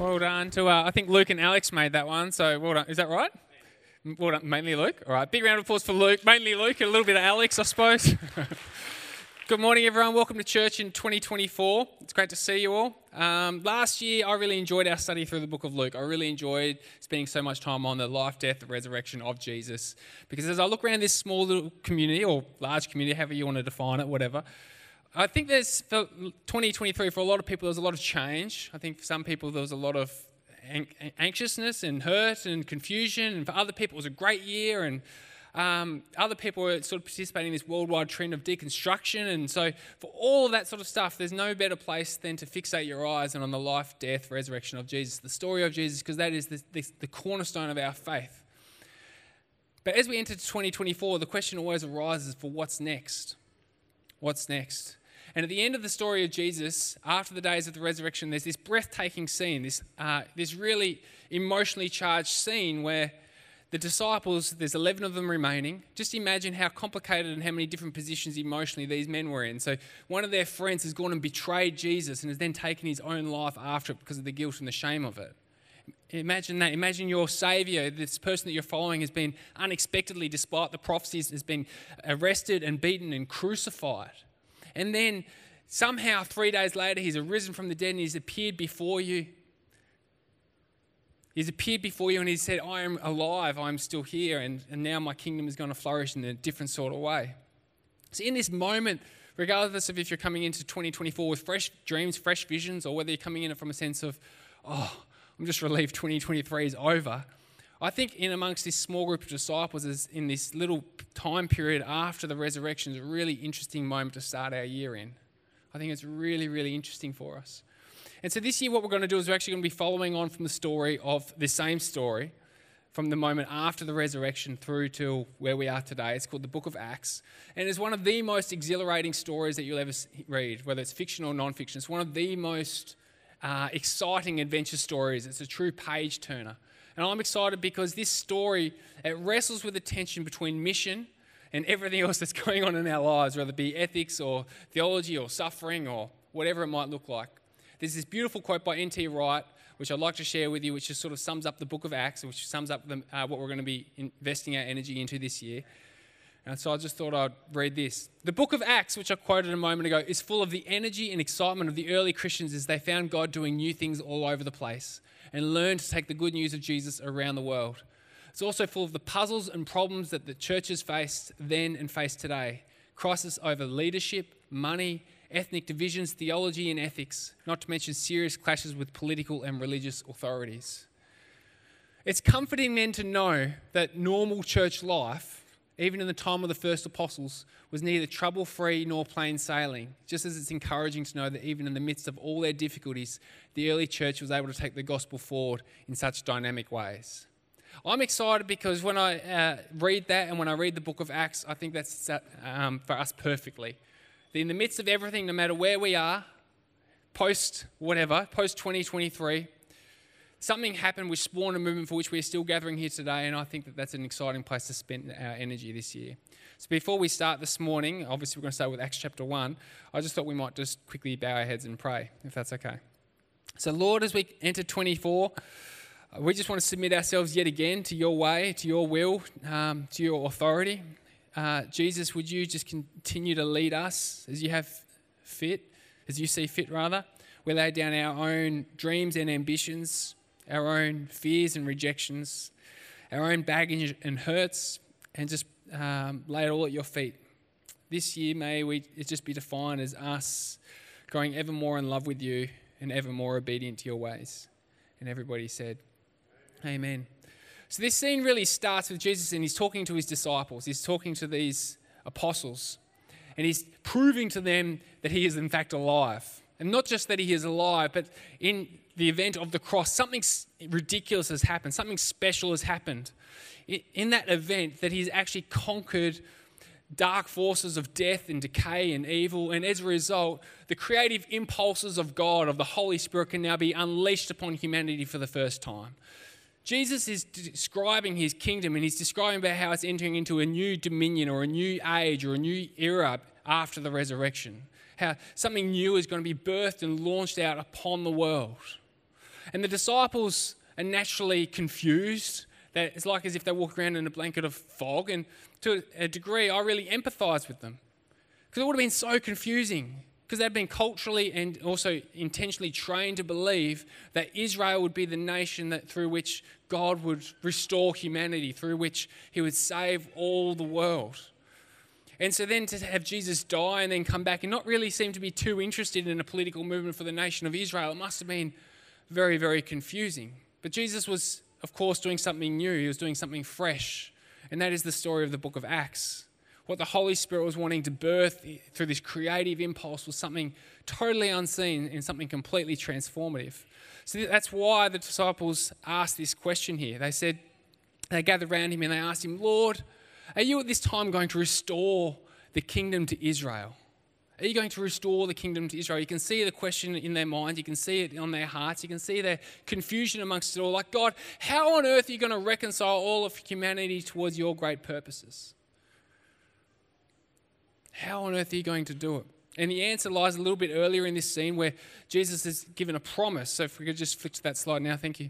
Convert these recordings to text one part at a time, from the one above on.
Well done to, uh, I think Luke and Alex made that one, so well done. Is that right? Well done, mainly Luke. All right, big round of applause for Luke, mainly Luke, and a little bit of Alex, I suppose. Good morning, everyone. Welcome to church in 2024. It's great to see you all. Um, last year, I really enjoyed our study through the book of Luke. I really enjoyed spending so much time on the life, death, resurrection of Jesus. Because as I look around this small little community, or large community, however you want to define it, whatever, I think there's for 2023 for a lot of people there was a lot of change. I think for some people there was a lot of anxiousness and hurt and confusion, and for other people it was a great year. And um, other people were sort of participating in this worldwide trend of deconstruction. And so, for all of that sort of stuff, there's no better place than to fixate your eyes and on the life, death, resurrection of Jesus, the story of Jesus, because that is the, the, the cornerstone of our faith. But as we enter 2024, the question always arises for what's next? What's next? And at the end of the story of Jesus, after the days of the resurrection, there's this breathtaking scene, this, uh, this really emotionally charged scene where the disciples, there's 11 of them remaining. Just imagine how complicated and how many different positions emotionally these men were in. So, one of their friends has gone and betrayed Jesus and has then taken his own life after it because of the guilt and the shame of it. Imagine that. Imagine your Savior, this person that you're following, has been unexpectedly, despite the prophecies, has been arrested and beaten and crucified. And then somehow, three days later, he's arisen from the dead and he's appeared before you. He's appeared before you and he said, I am alive, I'm still here, and, and now my kingdom is going to flourish in a different sort of way. So, in this moment, regardless of if you're coming into 2024 with fresh dreams, fresh visions, or whether you're coming in it from a sense of, oh, I'm just relieved 2023 is over, I think in amongst this small group of disciples, is in this little time period after the resurrection, is a really interesting moment to start our year in. I think it's really, really interesting for us. And so this year, what we're going to do is we're actually going to be following on from the story of the same story from the moment after the resurrection through to where we are today. It's called the Book of Acts. And it's one of the most exhilarating stories that you'll ever read, whether it's fiction or non fiction. It's one of the most uh, exciting adventure stories. It's a true page turner. And I'm excited because this story, it wrestles with the tension between mission and everything else that's going on in our lives, whether it be ethics or theology or suffering or whatever it might look like. There's this beautiful quote by N.T. Wright, which I'd like to share with you, which just sort of sums up the book of Acts, which sums up the, uh, what we're going to be investing our energy into this year. And so I just thought I'd read this. The book of Acts, which I quoted a moment ago, is full of the energy and excitement of the early Christians as they found God doing new things all over the place and learn to take the good news of Jesus around the world. It's also full of the puzzles and problems that the churches faced then and face today crisis over leadership, money, ethnic divisions, theology, and ethics, not to mention serious clashes with political and religious authorities. It's comforting then to know that normal church life even in the time of the first apostles, was neither trouble free nor plain sailing. Just as it's encouraging to know that even in the midst of all their difficulties, the early church was able to take the gospel forward in such dynamic ways. I'm excited because when I uh, read that and when I read the book of Acts, I think that's set, um, for us perfectly. In the midst of everything, no matter where we are, post whatever, post 2023, something happened which spawned a movement for which we're still gathering here today, and I think that that's an exciting place to spend our energy this year. So before we start this morning, obviously we're going to start with Acts chapter 1, I just thought we might just quickly bow our heads and pray, if that's okay. So, Lord, as we enter 24, uh, we just want to submit ourselves yet again to your way, to your will, um, to your authority. Uh, Jesus, would you just continue to lead us as you have fit, as you see fit, rather? We lay down our own dreams and ambitions our own fears and rejections, our own baggage and hurts, and just um, lay it all at your feet. This year, may we it just be defined as us growing ever more in love with you and ever more obedient to your ways. And everybody said, Amen. So this scene really starts with Jesus and he's talking to his disciples. He's talking to these apostles. And he's proving to them that he is in fact alive. And not just that he is alive, but in the event of the cross, something ridiculous has happened, something special has happened. In that event, that he's actually conquered dark forces of death and decay and evil, and as a result, the creative impulses of God, of the Holy Spirit, can now be unleashed upon humanity for the first time. Jesus is describing his kingdom and he's describing about how it's entering into a new dominion or a new age or a new era after the resurrection. How something new is going to be birthed and launched out upon the world. And the disciples are naturally confused. That it's like as if they walk around in a blanket of fog. And to a degree, I really empathize with them. Because it would have been so confusing. Because they'd been culturally and also intentionally trained to believe that Israel would be the nation that through which God would restore humanity, through which he would save all the world. And so then to have Jesus die and then come back and not really seem to be too interested in a political movement for the nation of Israel, it must have been very, very confusing. But Jesus was, of course, doing something new. He was doing something fresh. And that is the story of the book of Acts. What the Holy Spirit was wanting to birth through this creative impulse was something totally unseen and something completely transformative. So that's why the disciples asked this question here. They said, they gathered around him and they asked him, Lord, are you at this time going to restore the kingdom to Israel? Are you going to restore the kingdom to Israel? You can see the question in their minds. You can see it on their hearts. You can see their confusion amongst it all. Like, God, how on earth are you going to reconcile all of humanity towards your great purposes? How on earth are you going to do it? And the answer lies a little bit earlier in this scene where Jesus has given a promise. So if we could just flick to that slide now, thank you.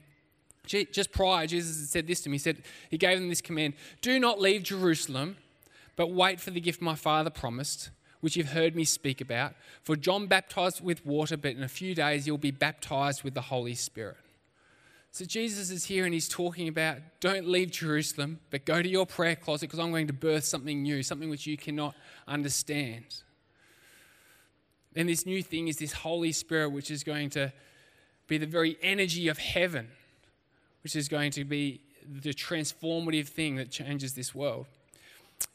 Just prior, Jesus had said this to him. He said, He gave them this command Do not leave Jerusalem, but wait for the gift my Father promised which you've heard me speak about. For John baptized with water, but in a few days you'll be baptized with the Holy Spirit. So Jesus is here and he's talking about don't leave Jerusalem, but go to your prayer closet because I'm going to birth something new, something which you cannot understand. And this new thing is this Holy Spirit, which is going to be the very energy of heaven, which is going to be the transformative thing that changes this world.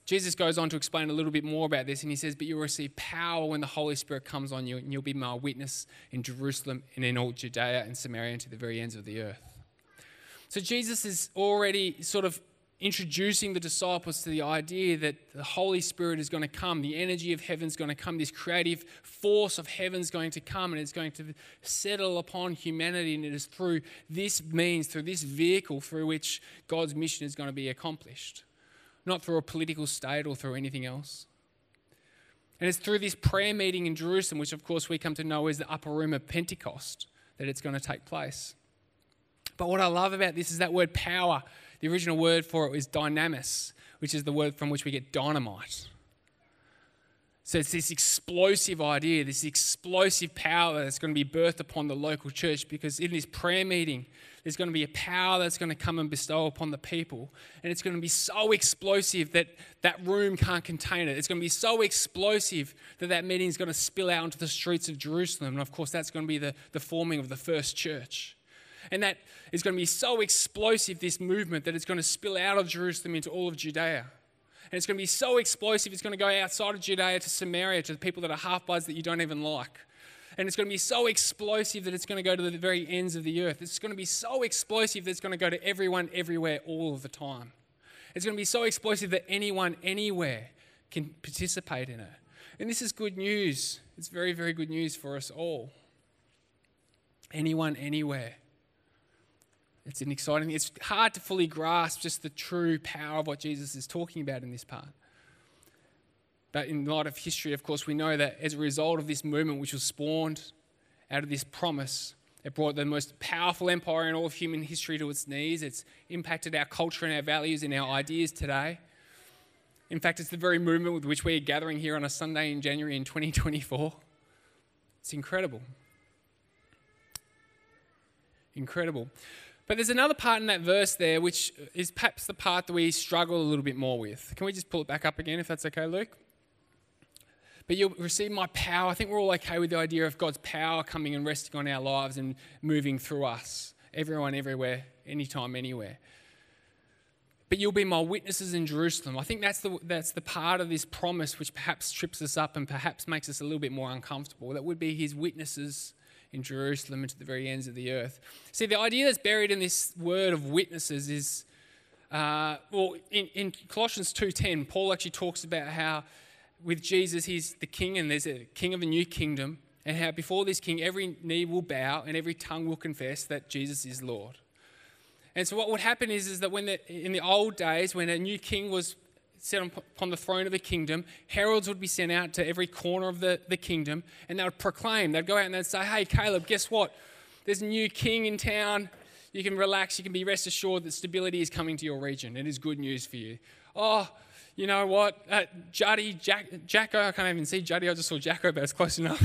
Jesus goes on to explain a little bit more about this, and he says, But you'll receive power when the Holy Spirit comes on you, and you'll be my witness in Jerusalem and in all Judea and Samaria and to the very ends of the earth. So Jesus is already sort of introducing the disciples to the idea that the Holy Spirit is going to come, the energy of heaven is going to come, this creative force of heaven is going to come, and it's going to settle upon humanity. And it is through this means, through this vehicle, through which God's mission is going to be accomplished not through a political state or through anything else. And it's through this prayer meeting in Jerusalem, which of course we come to know as the upper room of Pentecost, that it's going to take place. But what I love about this is that word power. The original word for it is dynamis, which is the word from which we get dynamite. So it's this explosive idea, this explosive power that's going to be birthed upon the local church because in this prayer meeting, there's going to be a power that's going to come and bestow upon the people. And it's going to be so explosive that that room can't contain it. It's going to be so explosive that that meeting is going to spill out into the streets of Jerusalem. And of course, that's going to be the, the forming of the first church. And that is going to be so explosive, this movement, that it's going to spill out of Jerusalem into all of Judea. And it's going to be so explosive, it's going to go outside of Judea to Samaria, to the people that are half bloods that you don't even like and it's going to be so explosive that it's going to go to the very ends of the earth. It's going to be so explosive that it's going to go to everyone, everywhere, all of the time. It's going to be so explosive that anyone, anywhere can participate in it. And this is good news. It's very, very good news for us all. Anyone, anywhere. It's an exciting, it's hard to fully grasp just the true power of what Jesus is talking about in this part. But in light of history, of course, we know that as a result of this movement, which was spawned out of this promise, it brought the most powerful empire in all of human history to its knees. It's impacted our culture and our values and our ideas today. In fact, it's the very movement with which we are gathering here on a Sunday in January in 2024. It's incredible. Incredible. But there's another part in that verse there which is perhaps the part that we struggle a little bit more with. Can we just pull it back up again if that's okay, Luke? But you'll receive my power. I think we're all okay with the idea of God's power coming and resting on our lives and moving through us, everyone, everywhere, anytime, anywhere. But you'll be my witnesses in Jerusalem. I think that's the, that's the part of this promise which perhaps trips us up and perhaps makes us a little bit more uncomfortable. That would be his witnesses in Jerusalem and to the very ends of the earth. See, the idea that's buried in this word of witnesses is, uh, well, in, in Colossians 2.10, Paul actually talks about how with Jesus, he's the king, and there's a king of a new kingdom, and how before this king, every knee will bow and every tongue will confess that Jesus is Lord. And so, what would happen is, is that when the, in the old days, when a new king was set upon the throne of a kingdom, heralds would be sent out to every corner of the, the kingdom, and they would proclaim, they'd go out and they'd say, Hey, Caleb, guess what? There's a new king in town. You can relax. You can be rest assured that stability is coming to your region. It is good news for you. Oh, you know what? Uh, Juddy, Jack, Jacko, I can't even see Juddy. I just saw Jacko, but it's close enough.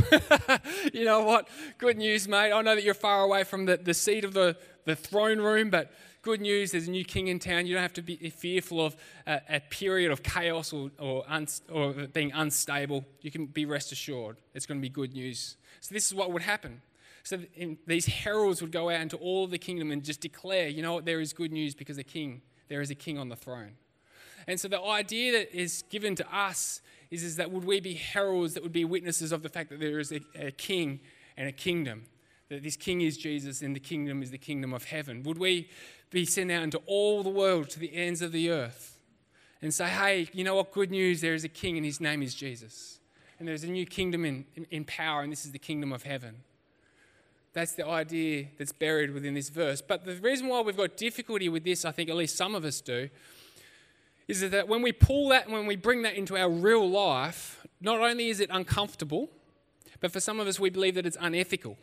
you know what? Good news, mate. I know that you're far away from the, the seat of the, the throne room, but good news, there's a new king in town. You don't have to be fearful of a, a period of chaos or, or, un, or being unstable. You can be rest assured. It's going to be good news. So, this is what would happen. So, in, these heralds would go out into all the kingdom and just declare, you know what, there is good news because a king, there is a king on the throne. And so, the idea that is given to us is, is that would we be heralds that would be witnesses of the fact that there is a, a king and a kingdom? That this king is Jesus and the kingdom is the kingdom of heaven? Would we be sent out into all the world to the ends of the earth and say, hey, you know what? Good news, there is a king and his name is Jesus. And there's a new kingdom in, in, in power, and this is the kingdom of heaven. That's the idea that's buried within this verse. But the reason why we've got difficulty with this, I think at least some of us do, is that when we pull that and when we bring that into our real life, not only is it uncomfortable, but for some of us, we believe that it's unethical.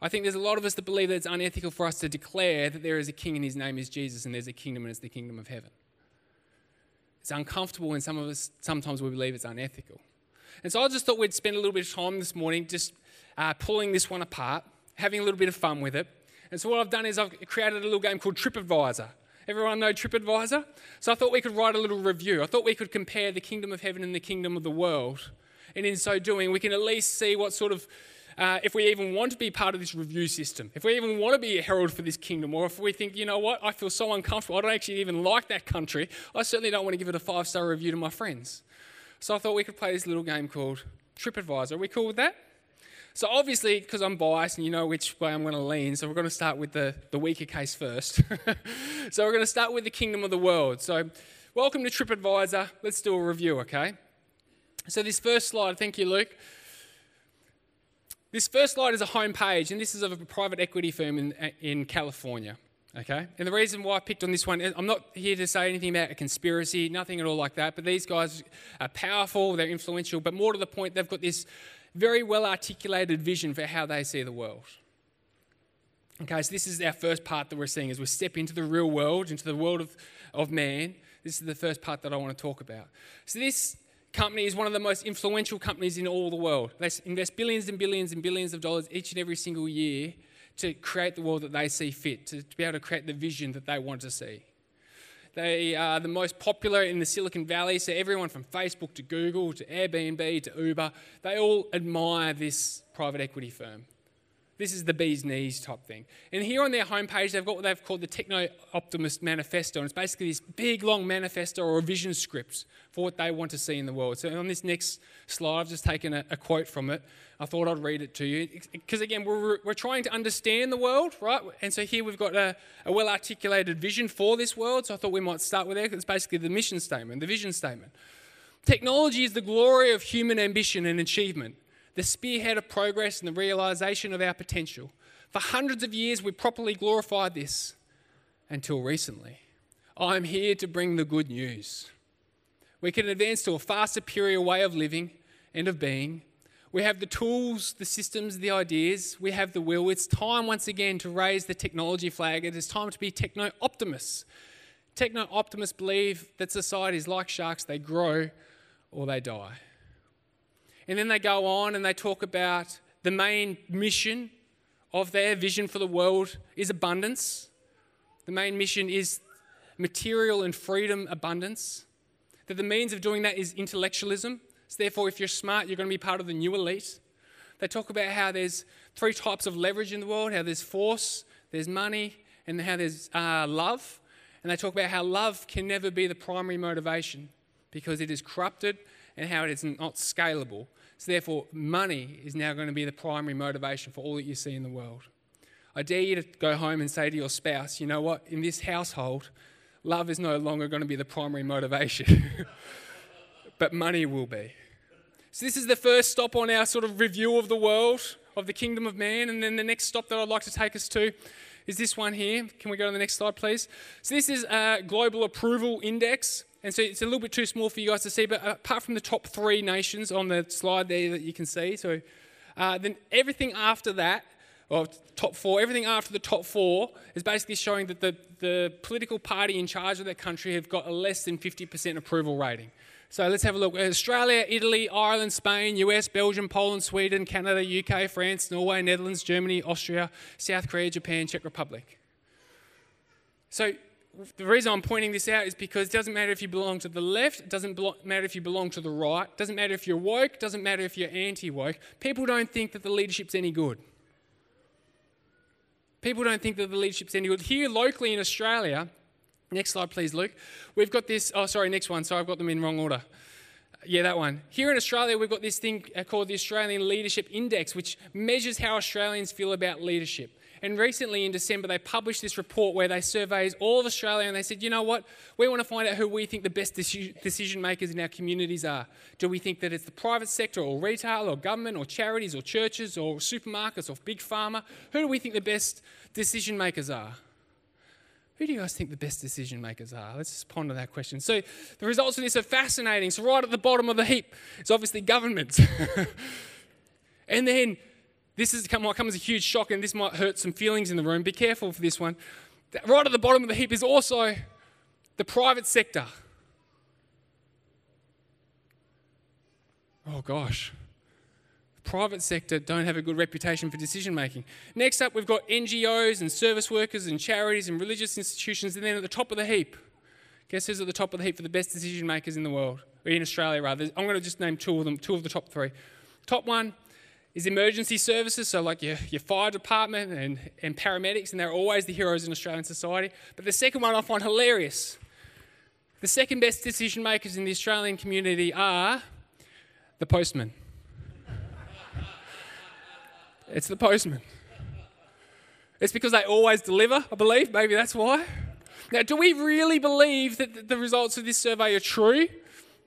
I think there's a lot of us that believe that it's unethical for us to declare that there is a king and his name is Jesus and there's a kingdom and it's the kingdom of heaven. It's uncomfortable and some of us sometimes we believe it's unethical. And so I just thought we'd spend a little bit of time this morning just uh, pulling this one apart, having a little bit of fun with it. And so what I've done is I've created a little game called TripAdvisor. Everyone know TripAdvisor? So I thought we could write a little review. I thought we could compare the kingdom of heaven and the kingdom of the world. And in so doing, we can at least see what sort of uh, if we even want to be part of this review system, if we even want to be a herald for this kingdom, or if we think, you know what, I feel so uncomfortable, I don't actually even like that country, I certainly don't want to give it a five star review to my friends. So I thought we could play this little game called TripAdvisor. Are we cool with that? So obviously, because I'm biased and you know which way I'm going to lean, so we're going to start with the, the weaker case first. so we're going to start with the kingdom of the world. So welcome to TripAdvisor. Let's do a review, okay? So this first slide, thank you, Luke. This first slide is a home page, and this is of a private equity firm in, in California. Okay? And the reason why I picked on this one, I'm not here to say anything about a conspiracy, nothing at all like that, but these guys are powerful, they're influential, but more to the point, they've got this very well articulated vision for how they see the world. Okay, so this is our first part that we're seeing as we step into the real world, into the world of, of man. This is the first part that I want to talk about. So, this company is one of the most influential companies in all the world. They invest billions and billions and billions of dollars each and every single year to create the world that they see fit, to, to be able to create the vision that they want to see. They are the most popular in the Silicon Valley, so everyone from Facebook to Google to Airbnb to Uber, they all admire this private equity firm. This is the bee's knees type thing. And here on their homepage, they've got what they've called the Techno Optimist Manifesto. And it's basically this big, long manifesto or vision script for what they want to see in the world. So on this next slide, I've just taken a, a quote from it. I thought I'd read it to you. Because again, we're, we're trying to understand the world, right? And so here we've got a, a well articulated vision for this world. So I thought we might start with that. It's basically the mission statement, the vision statement. Technology is the glory of human ambition and achievement the spearhead of progress and the realization of our potential. For hundreds of years, we properly glorified this until recently. I'm here to bring the good news. We can advance to a far superior way of living and of being. We have the tools, the systems, the ideas. We have the will. It's time once again to raise the technology flag. It is time to be techno optimists. Techno optimists believe that societies, like sharks, they grow or they die. And then they go on and they talk about the main mission of their vision for the world is abundance. The main mission is material and freedom abundance. That the means of doing that is intellectualism. So, therefore, if you're smart, you're going to be part of the new elite. They talk about how there's three types of leverage in the world how there's force, there's money, and how there's uh, love. And they talk about how love can never be the primary motivation because it is corrupted and how it is not scalable. So, therefore, money is now going to be the primary motivation for all that you see in the world. I dare you to go home and say to your spouse, you know what, in this household, love is no longer going to be the primary motivation, but money will be. So, this is the first stop on our sort of review of the world, of the kingdom of man. And then the next stop that I'd like to take us to is this one here. Can we go to the next slide, please? So, this is a global approval index. And so it's a little bit too small for you guys to see, but apart from the top three nations on the slide there that you can see, so uh, then everything after that or top four, everything after the top four is basically showing that the, the political party in charge of that country have got a less than 50% approval rating. So let's have a look. Australia, Italy, Ireland, Spain, US, Belgium, Poland, Sweden, Canada, UK, France, Norway, Netherlands, Germany, Austria, South Korea, Japan, Czech Republic. So the reason I'm pointing this out is because it doesn't matter if you belong to the left, it doesn't matter if you belong to the right, it doesn't matter if you're woke, it doesn't matter if you're anti woke. People don't think that the leadership's any good. People don't think that the leadership's any good. Here locally in Australia, next slide please, Luke, we've got this, oh, sorry, next one, sorry, I've got them in wrong order. Yeah, that one. Here in Australia, we've got this thing uh, called the Australian Leadership Index, which measures how Australians feel about leadership. And recently in December, they published this report where they surveyed all of Australia and they said, you know what? We want to find out who we think the best decision makers in our communities are. Do we think that it's the private sector or retail or government or charities or churches or supermarkets or big pharma? Who do we think the best decision makers are? Who do you guys think the best decision makers are? Let's just ponder that question. So, the results of this are fascinating. So, right at the bottom of the heap is obviously governments. and then this is, might come as a huge shock, and this might hurt some feelings in the room. Be careful for this one. Right at the bottom of the heap is also the private sector. Oh gosh. private sector don't have a good reputation for decision making. Next up, we've got NGOs and service workers and charities and religious institutions, and then at the top of the heap, guess who's at the top of the heap for the best decision makers in the world, or in Australia rather? I'm going to just name two of them, two of the top three. Top one is emergency services, so like your, your fire department and, and paramedics, and they're always the heroes in Australian society. But the second one I find hilarious. The second best decision makers in the Australian community are the postman. it's the postman. It's because they always deliver, I believe. Maybe that's why. Now, do we really believe that the results of this survey are true?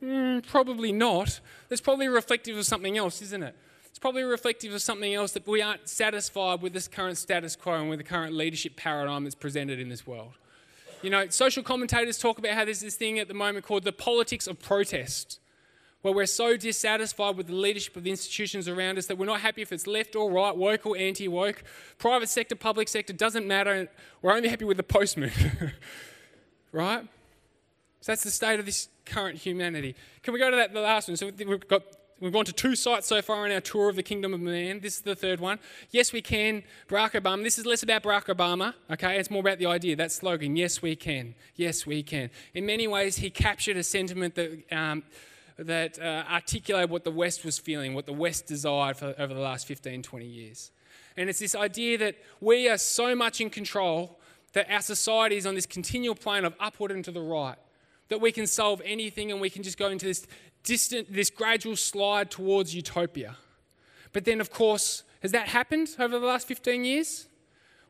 Mm, probably not. That's probably reflective of something else, isn't it? Probably reflective of something else that we aren't satisfied with this current status quo and with the current leadership paradigm that's presented in this world. You know, social commentators talk about how there's this thing at the moment called the politics of protest, where we're so dissatisfied with the leadership of the institutions around us that we're not happy if it's left or right, woke or anti woke, private sector, public sector, doesn't matter. We're only happy with the postman. right? So that's the state of this current humanity. Can we go to that the last one? So we've got We've gone to two sites so far in our tour of the kingdom of man. This is the third one. Yes, we can. Barack Obama. This is less about Barack Obama, okay? It's more about the idea, that slogan. Yes, we can. Yes, we can. In many ways, he captured a sentiment that. Um, that uh, articulated what the West was feeling, what the West desired for, over the last 15, 20 years. And it's this idea that we are so much in control that our society is on this continual plane of upward and to the right, that we can solve anything and we can just go into this distant, this gradual slide towards utopia. But then, of course, has that happened over the last 15 years?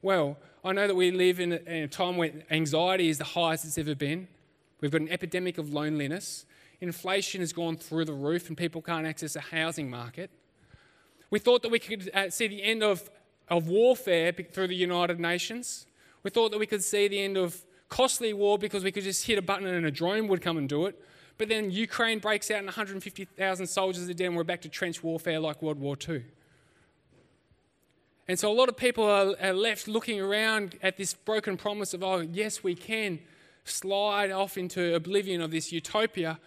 Well, I know that we live in a, in a time where anxiety is the highest it's ever been. We've got an epidemic of loneliness. Inflation has gone through the roof and people can't access a housing market. We thought that we could uh, see the end of, of warfare through the United Nations. We thought that we could see the end of costly war because we could just hit a button and a drone would come and do it. But then Ukraine breaks out and 150,000 soldiers are dead and we're back to trench warfare like World War II. And so a lot of people are, are left looking around at this broken promise of, oh, yes, we can slide off into oblivion of this utopia.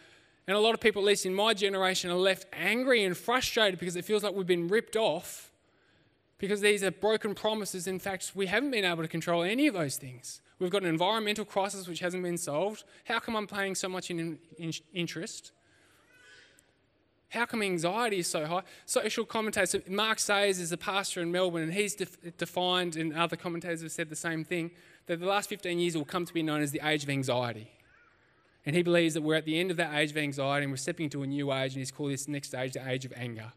And a lot of people, at least in my generation, are left angry and frustrated because it feels like we've been ripped off because these are broken promises. In fact, we haven't been able to control any of those things. We've got an environmental crisis which hasn't been solved. How come I'm paying so much in, in interest? How come anxiety is so high? Social commentators, Mark Sayers is a pastor in Melbourne, and he's def- defined, and other commentators have said the same thing, that the last 15 years will come to be known as the age of anxiety. And he believes that we're at the end of that age of anxiety and we're stepping into a new age, and he's called this next stage the age of anger.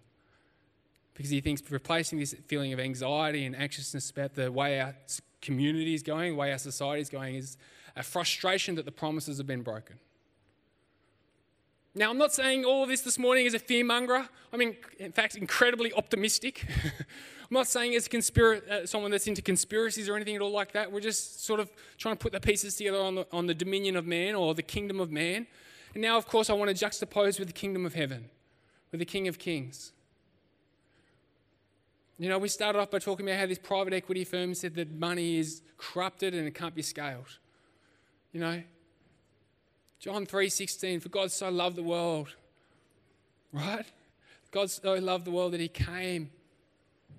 Because he thinks replacing this feeling of anxiety and anxiousness about the way our community is going, the way our society is going, is a frustration that the promises have been broken. Now, I'm not saying all this this morning is a fearmonger. I mean, in fact, incredibly optimistic. I'm not saying as conspira- uh, someone that's into conspiracies or anything at all like that. We're just sort of trying to put the pieces together on the, on the dominion of man or the kingdom of man. And now, of course, I want to juxtapose with the kingdom of heaven, with the King of Kings. You know, we started off by talking about how this private equity firm said that money is corrupted and it can't be scaled. You know, John 3:16, for God so loved the world, right? God so loved the world that he came,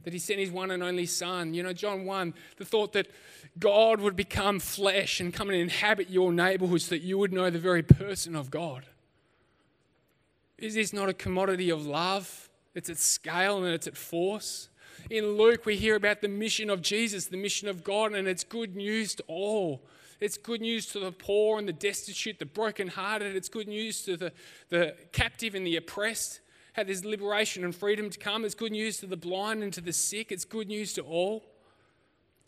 that he sent his one and only son. You know, John 1, the thought that God would become flesh and come and inhabit your neighborhood so that you would know the very person of God. Is this not a commodity of love? It's at scale and it's at force. In Luke, we hear about the mission of Jesus, the mission of God, and it's good news to all. It's good news to the poor and the destitute, the brokenhearted. It's good news to the, the captive and the oppressed. How there's liberation and freedom to come. It's good news to the blind and to the sick. It's good news to all.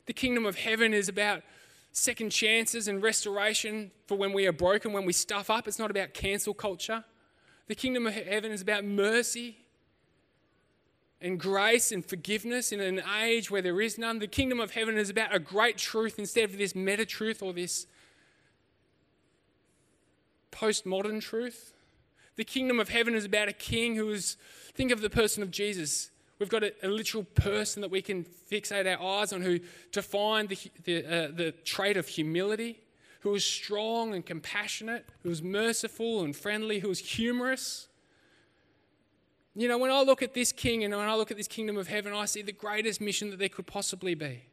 The kingdom of heaven is about second chances and restoration for when we are broken, when we stuff up. It's not about cancel culture. The kingdom of heaven is about mercy and grace and forgiveness in an age where there is none. The kingdom of heaven is about a great truth instead of this meta truth or this postmodern truth. The kingdom of heaven is about a king who is, think of the person of Jesus. We've got a, a literal person that we can fixate our eyes on who defined the, the, uh, the trait of humility, who was strong and compassionate, who was merciful and friendly, who was humorous you know, when I look at this king and when I look at this kingdom of heaven, I see the greatest mission that there could possibly be.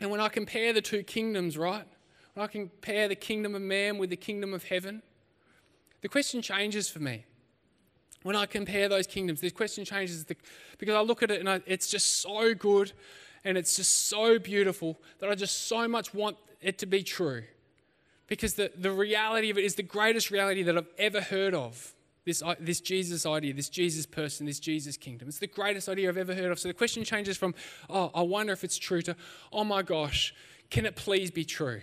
And when I compare the two kingdoms, right? When I compare the kingdom of man with the kingdom of heaven, the question changes for me. When I compare those kingdoms, the question changes because I look at it and I, it's just so good and it's just so beautiful that I just so much want it to be true. Because the, the reality of it is the greatest reality that I've ever heard of this, this Jesus idea, this Jesus person, this Jesus kingdom. It's the greatest idea I've ever heard of. So the question changes from, oh, I wonder if it's true, to, oh my gosh, can it please be true?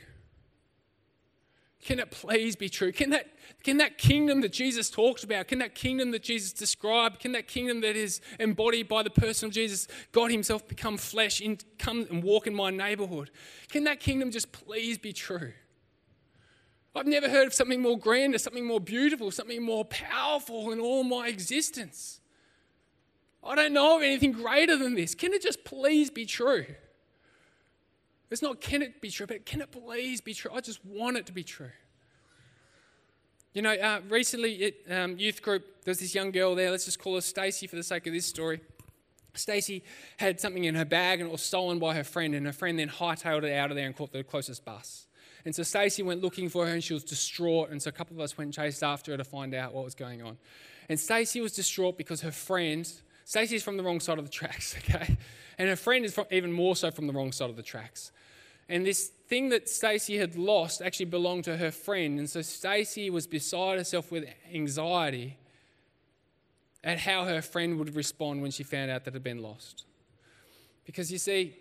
Can it please be true? Can that, can that kingdom that Jesus talked about, can that kingdom that Jesus described, can that kingdom that is embodied by the person of Jesus, God Himself become flesh, in, come and walk in my neighborhood? Can that kingdom just please be true? I've never heard of something more grander, something more beautiful, something more powerful in all my existence. I don't know of anything greater than this. Can it just please be true? It's not can it be true, but can it please be true? I just want it to be true. You know, uh, recently at um, youth group, there's this young girl there. Let's just call her Stacy for the sake of this story. Stacy had something in her bag and it was stolen by her friend, and her friend then hightailed it out of there and caught the closest bus. And so Stacy went looking for her and she was distraught. And so a couple of us went and chased after her to find out what was going on. And Stacy was distraught because her friend, Stacy's from the wrong side of the tracks, okay? And her friend is from, even more so from the wrong side of the tracks. And this thing that Stacy had lost actually belonged to her friend. And so Stacy was beside herself with anxiety at how her friend would respond when she found out that it had been lost. Because you see,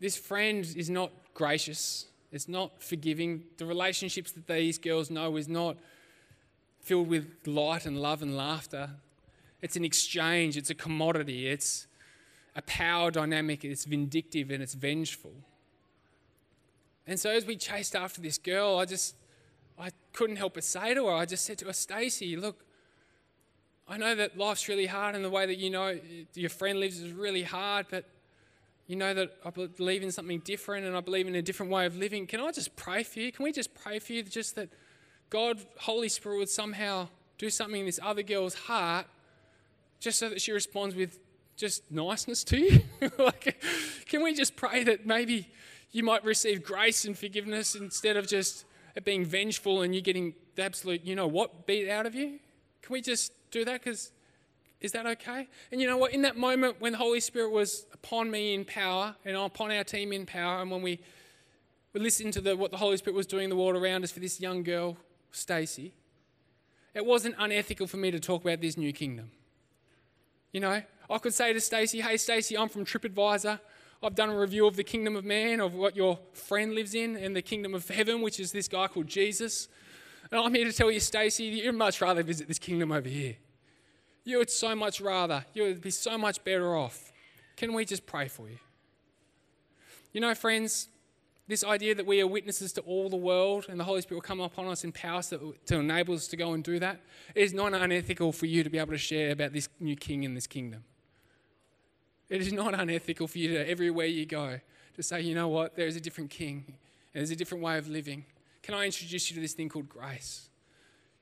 this friend is not gracious, it's not forgiving. The relationships that these girls know is not filled with light and love and laughter. It's an exchange, it's a commodity, it's a power dynamic, it's vindictive and it's vengeful. And so as we chased after this girl, I just I couldn't help but say to her, I just said to her, Stacy, look, I know that life's really hard and the way that you know your friend lives is really hard, but you know that I believe in something different and I believe in a different way of living. Can I just pray for you? Can we just pray for you just that God, Holy Spirit, would somehow do something in this other girl's heart just so that she responds with just niceness to you? like, can we just pray that maybe you might receive grace and forgiveness instead of just it being vengeful and you getting the absolute, you know what, beat out of you? Can we just do that? Because is that okay? And you know what? In that moment when the Holy Spirit was upon me in power and upon our team in power, and when we, we listened to the, what the Holy Spirit was doing in the world around us for this young girl, Stacy, it wasn't unethical for me to talk about this new kingdom. You know, I could say to Stacy, "Hey, Stacy, I'm from TripAdvisor. I've done a review of the kingdom of man, of what your friend lives in, and the kingdom of heaven, which is this guy called Jesus. And I'm here to tell you, Stacy, you'd much rather visit this kingdom over here. You would so much rather, you would be so much better off. Can we just pray for you? You know, friends, This idea that we are witnesses to all the world and the Holy Spirit will come upon us in power to enable us to go and do that. It is not unethical for you to be able to share about this new king in this kingdom. It is not unethical for you to, everywhere you go, to say, you know what, there is a different king, there's a different way of living. Can I introduce you to this thing called grace?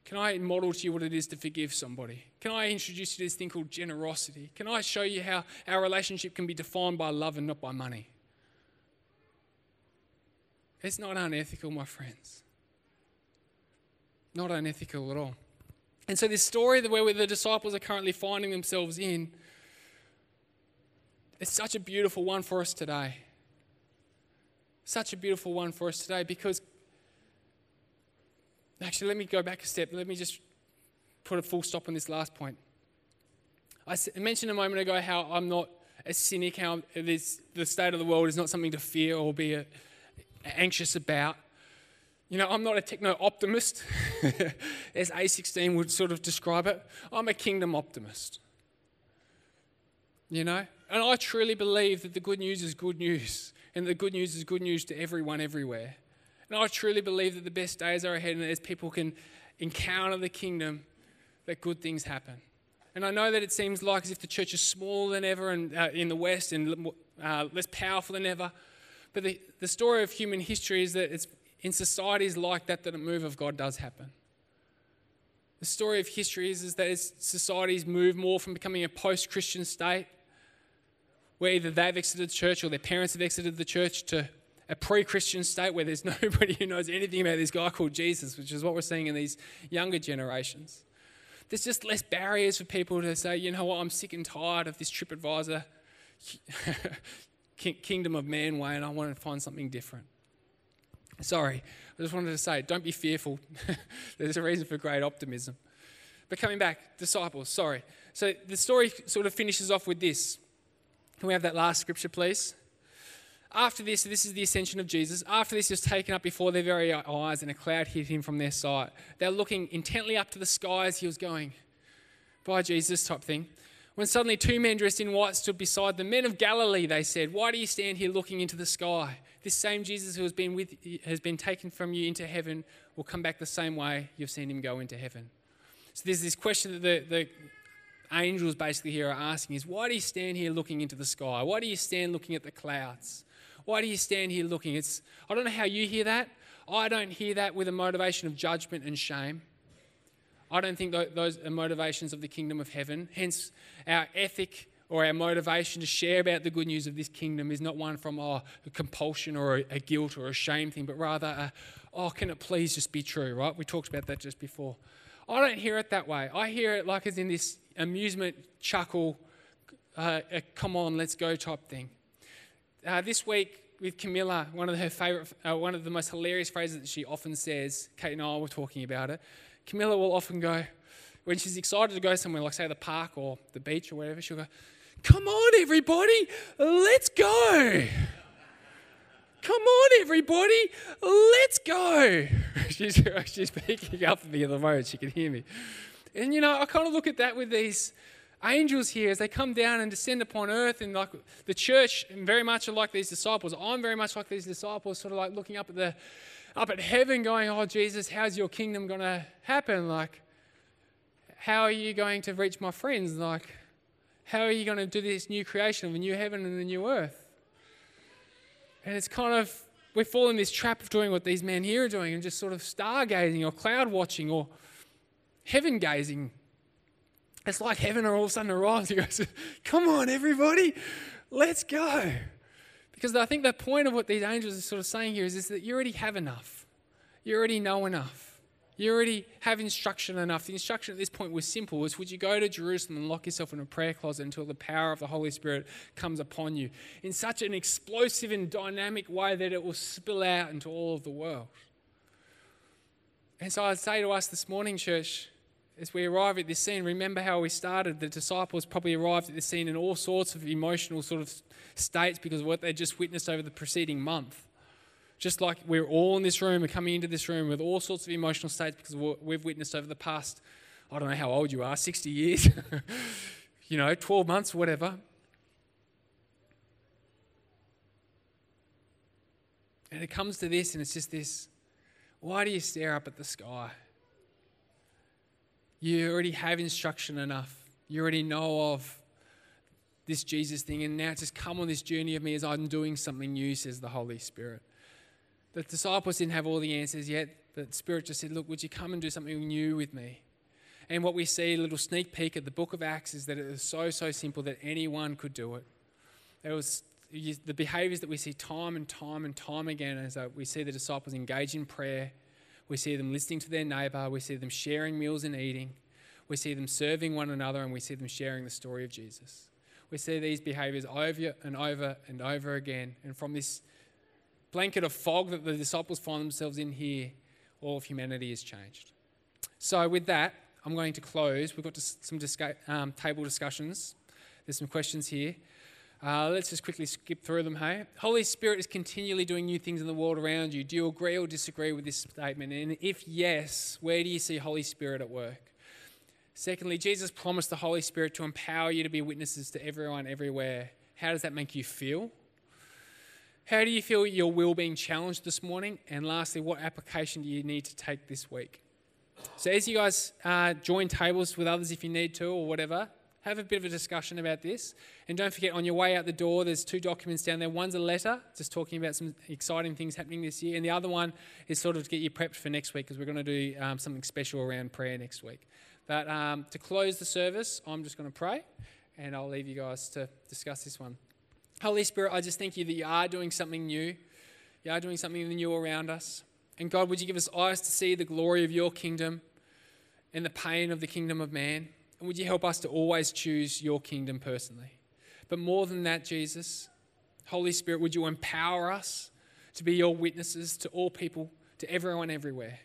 Can I model to you what it is to forgive somebody? Can I introduce you to this thing called generosity? Can I show you how our relationship can be defined by love and not by money? It's not unethical, my friends. Not unethical at all. And so, this story where the disciples are currently finding themselves in, it's such a beautiful one for us today. Such a beautiful one for us today because, actually, let me go back a step. Let me just put a full stop on this last point. I mentioned a moment ago how I'm not a cynic, how this, the state of the world is not something to fear or be a, anxious about. You know, I'm not a techno optimist, as A16 would sort of describe it. I'm a kingdom optimist. You know? And I truly believe that the good news is good news, and the good news is good news to everyone everywhere. And I truly believe that the best days are ahead, and as people can encounter the kingdom, that good things happen. And I know that it seems like as if the church is smaller than ever and, uh, in the West and uh, less powerful than ever. But the, the story of human history is that it's in societies like that that a move of God does happen. The story of history is, is that as societies move more from becoming a post Christian state, where either they've exited the church or their parents have exited the church, to a pre Christian state where there's nobody who knows anything about this guy called Jesus, which is what we're seeing in these younger generations. There's just less barriers for people to say, you know what, I'm sick and tired of this TripAdvisor kingdom of man way and I want to find something different. Sorry, I just wanted to say, don't be fearful. There's a reason for great optimism. But coming back, disciples, sorry. So the story sort of finishes off with this. Can we have that last scripture, please? After this, this is the ascension of Jesus. After this, he was taken up before their very eyes, and a cloud hid him from their sight. They're looking intently up to the sky as he was going. By Jesus, type thing when suddenly two men dressed in white stood beside them. Men of Galilee, they said, Why do you stand here looking into the sky? This same Jesus who has been, with, has been taken from you into heaven will come back the same way you've seen him go into heaven. So there's this question that the, the angels basically here are asking is why do you stand here looking into the sky? Why do you stand looking at the clouds? Why do you stand here looking? It's I don't know how you hear that. I don't hear that with a motivation of judgment and shame. I don't think those are motivations of the kingdom of heaven. Hence, our ethic or our motivation to share about the good news of this kingdom is not one from oh, a compulsion or a, a guilt or a shame thing, but rather, a, oh, can it please just be true, right? We talked about that just before. I don't hear it that way. I hear it like as in this amusement, chuckle, uh, come on, let's go type thing. Uh, this week with Camilla, one of her favorite, uh, one of the most hilarious phrases that she often says, Kate and I were talking about it, Camilla will often go, when she's excited to go somewhere, like say the park or the beach or whatever, she'll go, Come on, everybody, let's go. Come on, everybody, let's go. she's, she's picking up at me at the moment, she can hear me. And you know, I kind of look at that with these angels here as they come down and descend upon earth and like the church and very much like these disciples i'm very much like these disciples sort of like looking up at the up at heaven going, Oh, Jesus, how's your kingdom going to happen? Like, how are you going to reach my friends? Like, how are you going to do this new creation of a new heaven and a new earth? And it's kind of, we fall in this trap of doing what these men here are doing and just sort of stargazing or cloud watching or heaven gazing. It's like heaven are all of a sudden arrives. He goes, Come on, everybody, let's go. Because I think the point of what these angels are sort of saying here is, is that you already have enough. You already know enough. You already have instruction enough. The instruction at this point was simple was would you go to Jerusalem and lock yourself in a prayer closet until the power of the Holy Spirit comes upon you in such an explosive and dynamic way that it will spill out into all of the world. And so I'd say to us this morning, church, as we arrive at this scene, remember how we started. The disciples probably arrived at this scene in all sorts of emotional sort of states because of what they just witnessed over the preceding month. Just like we're all in this room, we're coming into this room with all sorts of emotional states because of what we've witnessed over the past, I don't know how old you are, 60 years, you know, 12 months, whatever. And it comes to this, and it's just this why do you stare up at the sky? You already have instruction enough. You already know of this Jesus thing, and now just come on this journey of me as I'm doing something new, says the Holy Spirit. The disciples didn't have all the answers yet. The Spirit just said, Look, would you come and do something new with me? And what we see, a little sneak peek at the book of Acts, is that it was so, so simple that anyone could do it. It was the behaviors that we see time and time and time again as we see the disciples engage in prayer, we see them listening to their neighbor, we see them sharing meals and eating, we see them serving one another, and we see them sharing the story of Jesus. We see these behaviors over and over and over again. And from this blanket of fog that the disciples find themselves in here, all of humanity is changed. So, with that, I'm going to close. We've got some disca- um, table discussions. There's some questions here. Uh, let's just quickly skip through them, hey? Holy Spirit is continually doing new things in the world around you. Do you agree or disagree with this statement? And if yes, where do you see Holy Spirit at work? Secondly, Jesus promised the Holy Spirit to empower you to be witnesses to everyone, everywhere. How does that make you feel? How do you feel your will being challenged this morning? And lastly, what application do you need to take this week? So, as you guys uh, join tables with others if you need to or whatever, have a bit of a discussion about this. And don't forget, on your way out the door, there's two documents down there. One's a letter, just talking about some exciting things happening this year. And the other one is sort of to get you prepped for next week, because we're going to do um, something special around prayer next week. But um, to close the service, I'm just going to pray, and I'll leave you guys to discuss this one. Holy Spirit, I just thank you that you are doing something new. You are doing something new around us. And God, would you give us eyes to see the glory of your kingdom and the pain of the kingdom of man? And would you help us to always choose your kingdom personally? But more than that, Jesus, Holy Spirit, would you empower us to be your witnesses to all people, to everyone everywhere?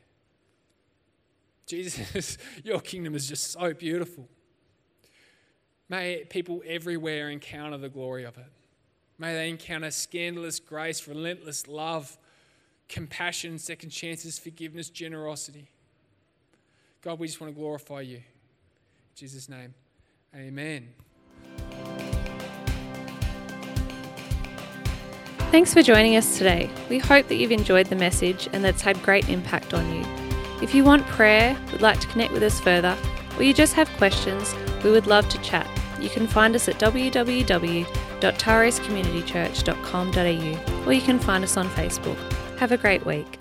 Jesus, your kingdom is just so beautiful. May people everywhere encounter the glory of it. May they encounter scandalous grace, relentless love, compassion, second chances, forgiveness, generosity. God, we just want to glorify you. Jesus' name, amen. Thanks for joining us today. We hope that you've enjoyed the message and that it's had great impact on you. If you want prayer, would like to connect with us further, or you just have questions, we would love to chat. You can find us at www.tailracecommunitychurch.com.au or you can find us on Facebook. Have a great week.